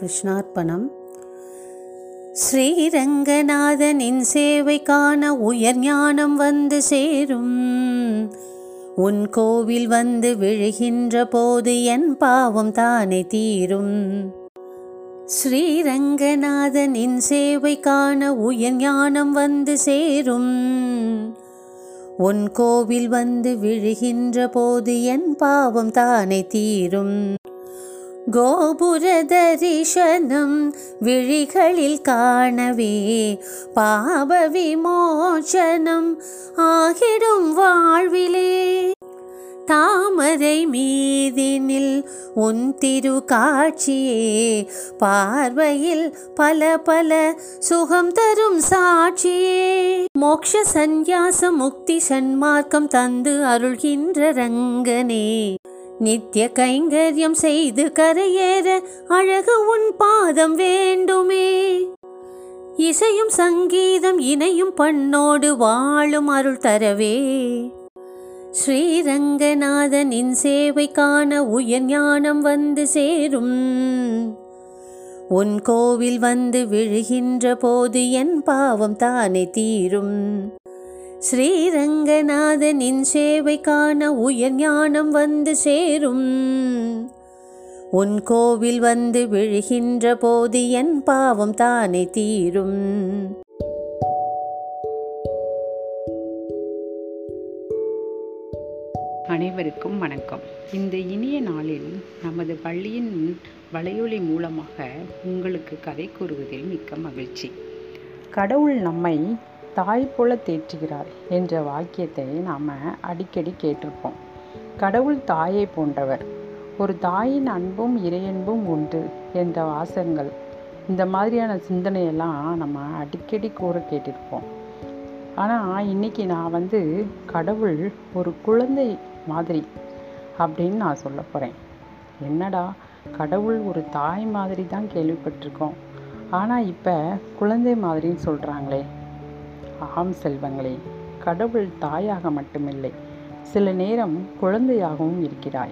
கிருஷ்ணார்ப்பணம். ஸ்ரீரங்கநாதனின் சேவை காண உயர் ஞானம் வந்து சேரும். உன் கோவில் வந்து விழுகின்ற போது என் பாவம் தானே தீரும். ஸ்ரீரங்கநாதனின் சேவை காண உயர் ஞானம் வந்து சேரும். உன் கோவில் வந்து விழுகின்ற போது என் பாவம் தானே தீரும். கோபுர தரிசனம் விழிகளில் காணவே பாப விமோச்சனம் ஆகிடும் வாழ்விலே தாமரை மீதினில் உன் திரு காட்சியே பார்வையில் பல பல சுகம் தரும் சாட்சியே மோக்ஷ சந்நியாச முக்தி சன்மார்க்கம் தந்து அருள்கின்ற ரங்கனே நித்திய கைங்கரியம் செய்து கரையேற அழகு உன் பாதம் வேண்டுமே. இசையும் சங்கீதம் இணையும் பண்ணோடு வாழும் அருள் தரவே. ஸ்ரீரங்கநாதனின் சேவை காண உயர் ஞானம் வந்து சேரும். உன் கோவில் வந்து விழுகின்ற போது என் பாவம் தானே தீரும். ஸ்ரீரங்கநாதனின் சேவை காண உயர் ஞானம் வந்து சேரும். உன் கோவில் வந்து விழுகின்ற போது என் பாவம் தானே தீரும். அனைவருக்கும் வணக்கம். இந்த இனிய நாளில் நமது பள்ளியின் வலையொலி மூலமாக உங்களுக்கு கதை கூறுவதில் மிக்க மகிழ்ச்சி. கடவுள் நம்மை தாய் போல தேற்றுகிறார் என்ற வாக்கியத்தை நாம் அடிக்கடி கேட்டிருப்போம். கடவுள் தாயை போன்றவர். ஒரு தாயின் அன்பும் இறையன்பும் உண்டு என்ற வாசகங்கள். இந்த மாதிரியான சிந்தனையெல்லாம் நம்ம அடிக்கடி கூற கேட்டிருப்போம். ஆனால் இன்னைக்கு நான் வந்து கடவுள் ஒரு குழந்தை மாதிரி அப்படின்னு நான் சொல்ல போகிறேன் என்னடா கடவுள் ஒரு தாய் மாதிரி தான் கேள்விப்பட்டிருக்கோம். ஆனால் இப்போ குழந்தை மாதிரின்னு சொல்கிறாங்களே ஆம் செல்வங்களே கடவுள் தாயாக மட்டுமில்லை சில நேரம் குழந்தையாகவும் இருக்கிறாய்.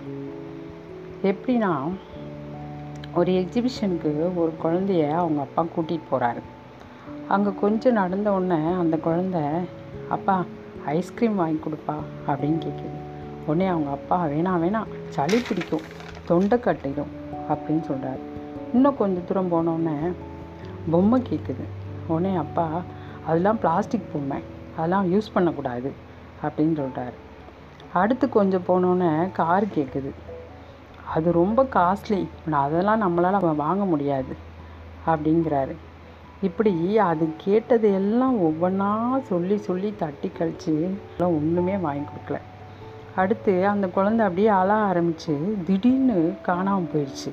எப்படின்னா ஒரு எக்ஸிபிஷனுக்கு ஒரு குழந்தைய அவங்க அப்பா கூட்டிகிட்டு போகிறாரு அங்கே கொஞ்சம் நடந்த உடனே அந்த குழந்த அப்பா ஐஸ்கிரீம் வாங்கி கொடுப்பா அப்படின்னு கேட்குது உடனே அவங்க அப்பா வேணாம் வேணாம் சளி பிடிக்கும் தொண்டை கட்டிடும் அப்படின்னு சொல்கிறாரு இன்னும் கொஞ்சம் தூரம் போனோடனே பொம்மை கேட்குது உடனே அப்பா அதெல்லாம் பிளாஸ்டிக் பொம்மை. அதெல்லாம் யூஸ் பண்ணக்கூடாது அப்படின்னு சொல்கிறாரு அடுத்து கொஞ்சம் போனோன்னே கார் கேட்குது அது ரொம்ப காஸ்ட்லி அதெல்லாம் நம்மளால் வாங்க முடியாது அப்படிங்கிறாரு. இப்படி அது கேட்டது எல்லாம் ஒவ்வொன்றா சொல்லி சொல்லி தட்டி கழித்து எல்லாம் ஒன்றுமே வாங்கி கொடுக்கல. அடுத்து அந்த குழந்தை அப்படியே அழ ஆரம்பித்து திடீர்னு காணாமல் போயிடுச்சு.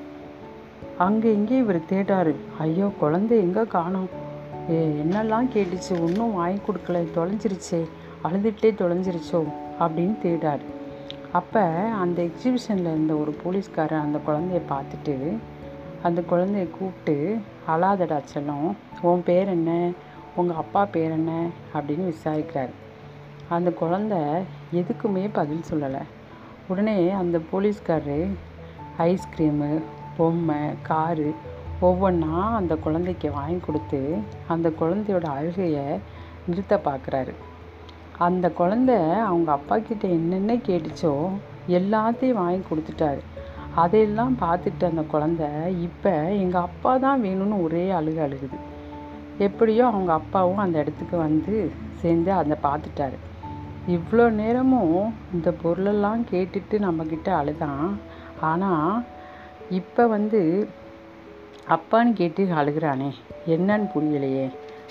அங்கே இங்கே இவர் தேடாரு ஐயோ குழந்தை எங்கே காணோம்? என்னெல்லாம் கேட்டுச்சு? ஒன்றும் வாங்கி கொடுக்கல. தொலைஞ்சிருச்சே. அழுதுகிட்டே தொலைஞ்சிருச்சோ? அப்படின்னு தேடாரு. அப்போ அந்த எக்ஸிபிஷனில் இருந்த ஒரு போலீஸ்காரன் அந்த குழந்தைய பார்த்துட்டு அந்த குழந்தைய கூப்பிட்டு அழாதடா செல்லம். உன் பேர் என்ன? உங்கள் அப்பா பேர் என்ன? அப்படின்னு விசாரிக்கிறார். அந்த குழந்த எதுக்குமே பதில் சொல்லலை. உடனே அந்த போலீஸ்காரரு ஐஸ்கிரீமு பொம்மை காரு ஒவ்வொன்றா அந்த குழந்தைக்கு வாங்கி கொடுத்து அந்த குழந்தையோட அழுகையை நிறுத்த பார்க்குறாரு அந்த குழந்த அவங்க அப்பா கிட்ட என்னென்ன கேட்டுச்சோ எல்லாத்தையும் வாங்கி கொடுத்துட்டாரு. அதையெல்லாம் பார்த்துட்டு அந்த குழந்த இப்போ எங்கள் அப்பா தான் வேணும்னு ஒரே அழுக அழுகுது. எப்படியோ அவங்க அப்பாவும் அந்த இடத்துக்கு வந்து சேர்ந்து அதை பார்த்துட்டாரு. இவ்வளோ நேரமும் இந்த பொருளெல்லாம் கேட்டுட்டு நம்மக்கிட்ட அழுதான். ஆனால் இப்போ வந்து அப்பான்னு கேட்டு அழுகிறானே. என்னன்னு புரியலையே.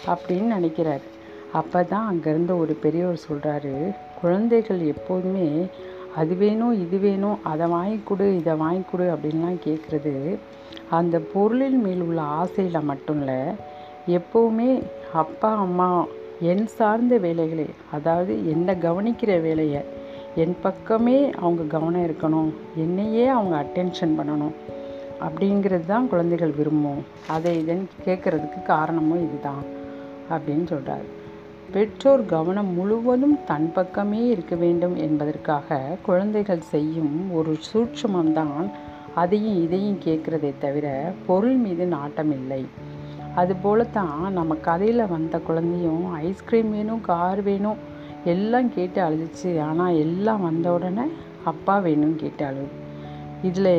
அப்படின்னு நினைக்கிறாரு. அப்போ தான் அங்கேருந்து ஒரு பெரியவர் சொல்கிறாரு குழந்தைகள் எப்போதுமே அது வேணும் இது வேணும் அதை வாங்கி கொடு இதை வாங்கி கொடு அப்படின்லாம் கேட்குறது. அந்த பொருளின் மேல் உள்ள ஆசையில் மட்டும் இல்லை எப்போவுமே அப்பா அம்மா என் சார்ந்த வேலைகளை அதாவது என்னை கவனிக்கிற வேலையை என் பக்கமே அவங்க கவனம் இருக்கணும் என்னையே அவங்க அட்டென்ஷன் பண்ணணும். அப்படிங்கிறது தான் குழந்தைகள் விரும்பும். அதை இதன் கேட்குறதுக்கு காரணமும் இதுதான் அப்படின்னு சொல்கிறார் பெற்றோர் கவனம் முழுவதும் தன் பக்கமே இருக்க வேண்டும் என்பதற்காக குழந்தைகள் செய்யும் ஒரு சூட்சமம்தான் அதையும் இதையும் கேட்குறதே தவிர பொருள் மீது நாட்டம் இல்லை. அதுபோல தான் நம்ம கதையில் வந்த குழந்தையும் ஐஸ்கிரீம் வேணும் கார் வேணும் எல்லாம் கேட்டு அழுதுச்சு. ஆனால் எல்லாம் வந்த உடனே அப்பா வேணும்னு கேட்டு அழுது. இதில்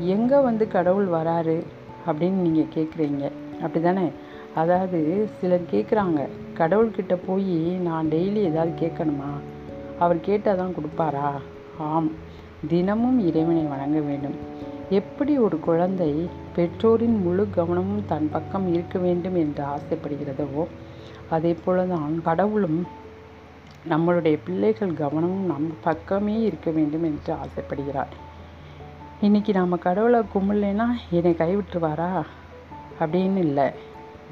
எங்கே வந்து கடவுள் வராரு அப்படின்னு நீங்கள் கேட்குறீங்க அப்படி தானே அதாவது சிலர் கேட்குறாங்க கடவுள்கிட்ட போய் நான் டெய்லி ஏதாவது கேட்கணுமா அவர் கேட்டால் தான் கொடுப்பாரா? ஆம் தினமும் இறைவனை வணங்க வேண்டும். எப்படி ஒரு குழந்தை பெற்றோரின் முழு கவனமும் தன் பக்கம் இருக்க வேண்டும் என்று ஆசைப்படுகிறதோ அதே போல தான் கடவுளும் நம்மளுடைய பிள்ளைகள் கவனமும் நம் பக்கமே இருக்க வேண்டும் என்று ஆசைப்படுகிறார். இன்றைக்கி நாம் கடவுளை கும்பிடலைன்னா என்னை கைவிட்டுருவாரா? அப்படின்னு இல்லை.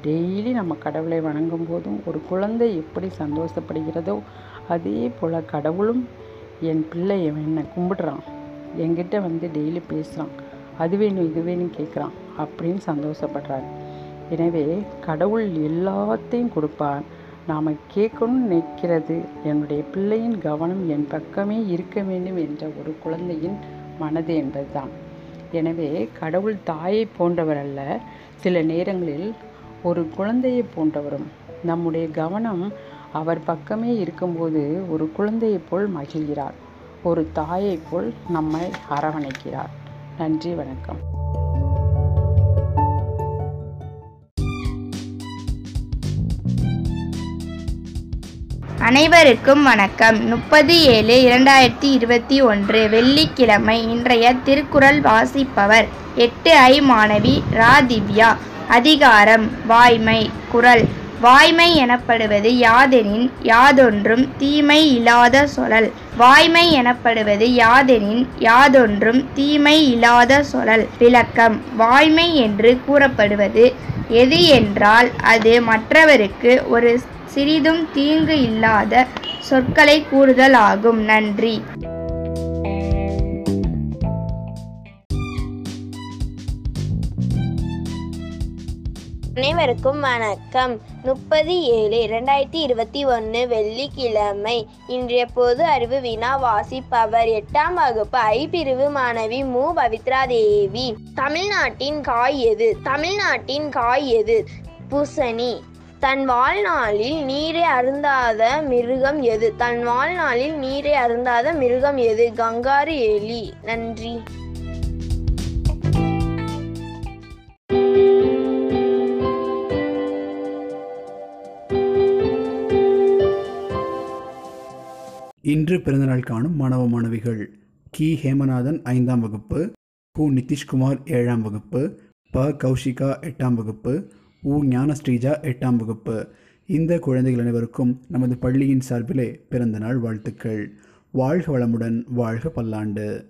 டெய்லி நம்ம கடவுளை வணங்கும் போதும் ஒரு குழந்தை எப்படி சந்தோஷப்படுகிறதோ அதே போல் கடவுளும் என் பிள்ளை என்னை கும்பிடுறான். என்கிட்ட வந்து டெய்லி பேசுகிறான் அது வேணும் இது வேணும் கேட்குறான் அப்படின்னு சந்தோஷப்படுறாரு. எனவே கடவுள் எல்லாத்தையும் கொடுப்பார். நாம் கேட்கணும்னு நினைக்கிறது என்னுடைய பிள்ளையின் கவனம் என் பக்கமே இருக்க வேண்டும் என்ற ஒரு குழந்தையின் மனது என்பதுதான். எனவே கடவுள் தாயை போன்றவர் அல்ல சில நேரங்களில் ஒரு குழந்தையை போன்றவரும். நம்முடைய கவனம் அவர் பக்கமே இருக்கும்போது ஒரு குழந்தையைப் போல் மகிழ்கிறார். ஒரு தாயைப் போல் நம்மை அரவணைக்கிறார். நன்றி வணக்கம். அனைவருக்கும் வணக்கம். முப்பது ஏழு இரண்டாயிரத்தி இருபத்தி ஒன்று வெள்ளிக்கிழமை இன்றைய திருக்குறள் வாசிப்பவர் எட்டு ஐ மாணவி ரா திவ்யா அதிகாரம் வாய்மை குரல் வாய்மை எனப்படுவது யாதெனின் யாதொன்றும் தீமை இல்லாத சொலல். வாய்மை எனப்படுவது யாதெனின் யாதொன்றும் தீமை இல்லாத சொலல். விளக்கம் வாய்மை என்று கூறப்படுவது எது என்றால் அது மற்றவருக்கு ஒரு சிறிதும் தீங்கு இல்லாத சொற்களை கூறுதல் ஆகும் நன்றி. அனைவருக்கும் வணக்கம். முப்பது ஏழு இரண்டாயிரத்தி இருபத்தி ஒன்று வெள்ளிக்கிழமை. இன்றைய பொது அறிவு வினா வாசிப்பவர் எட்டாம் வகுப்பு ஐ பிரிவு மாணவி மு. பவித்ரா தேவி தமிழ்நாட்டின் காய் எது? தமிழ்நாட்டின் காய் எது? பூசணி. தன் வாழ்நாளில் நீரை அருந்தாத மிருகம் எது? தன் வாழ்நாளில் நீரை அருந்தாத மிருகம் எது? கங்காரு எலி. நன்றி. இன்று பிறந்தநாள் காணும் மாணவ மாணவிகள் கி. ஹேமநாதன் ஐந்தாம் வகுப்பு கு நிதிஷ்குமார் ஏழாம் வகுப்பு ப. கௌஷிகா எட்டாம் வகுப்பு உ. ஞானஸ்ரீஜா எட்டாம் வகுப்பு. இந்த குழந்தைகள் அனைவருக்கும் நமது பள்ளியின் சார்பிலே பிறந்தநாள் வாழ்த்துக்கள். வாழ்க வளமுடன் வாழ்க பல்லாண்டு.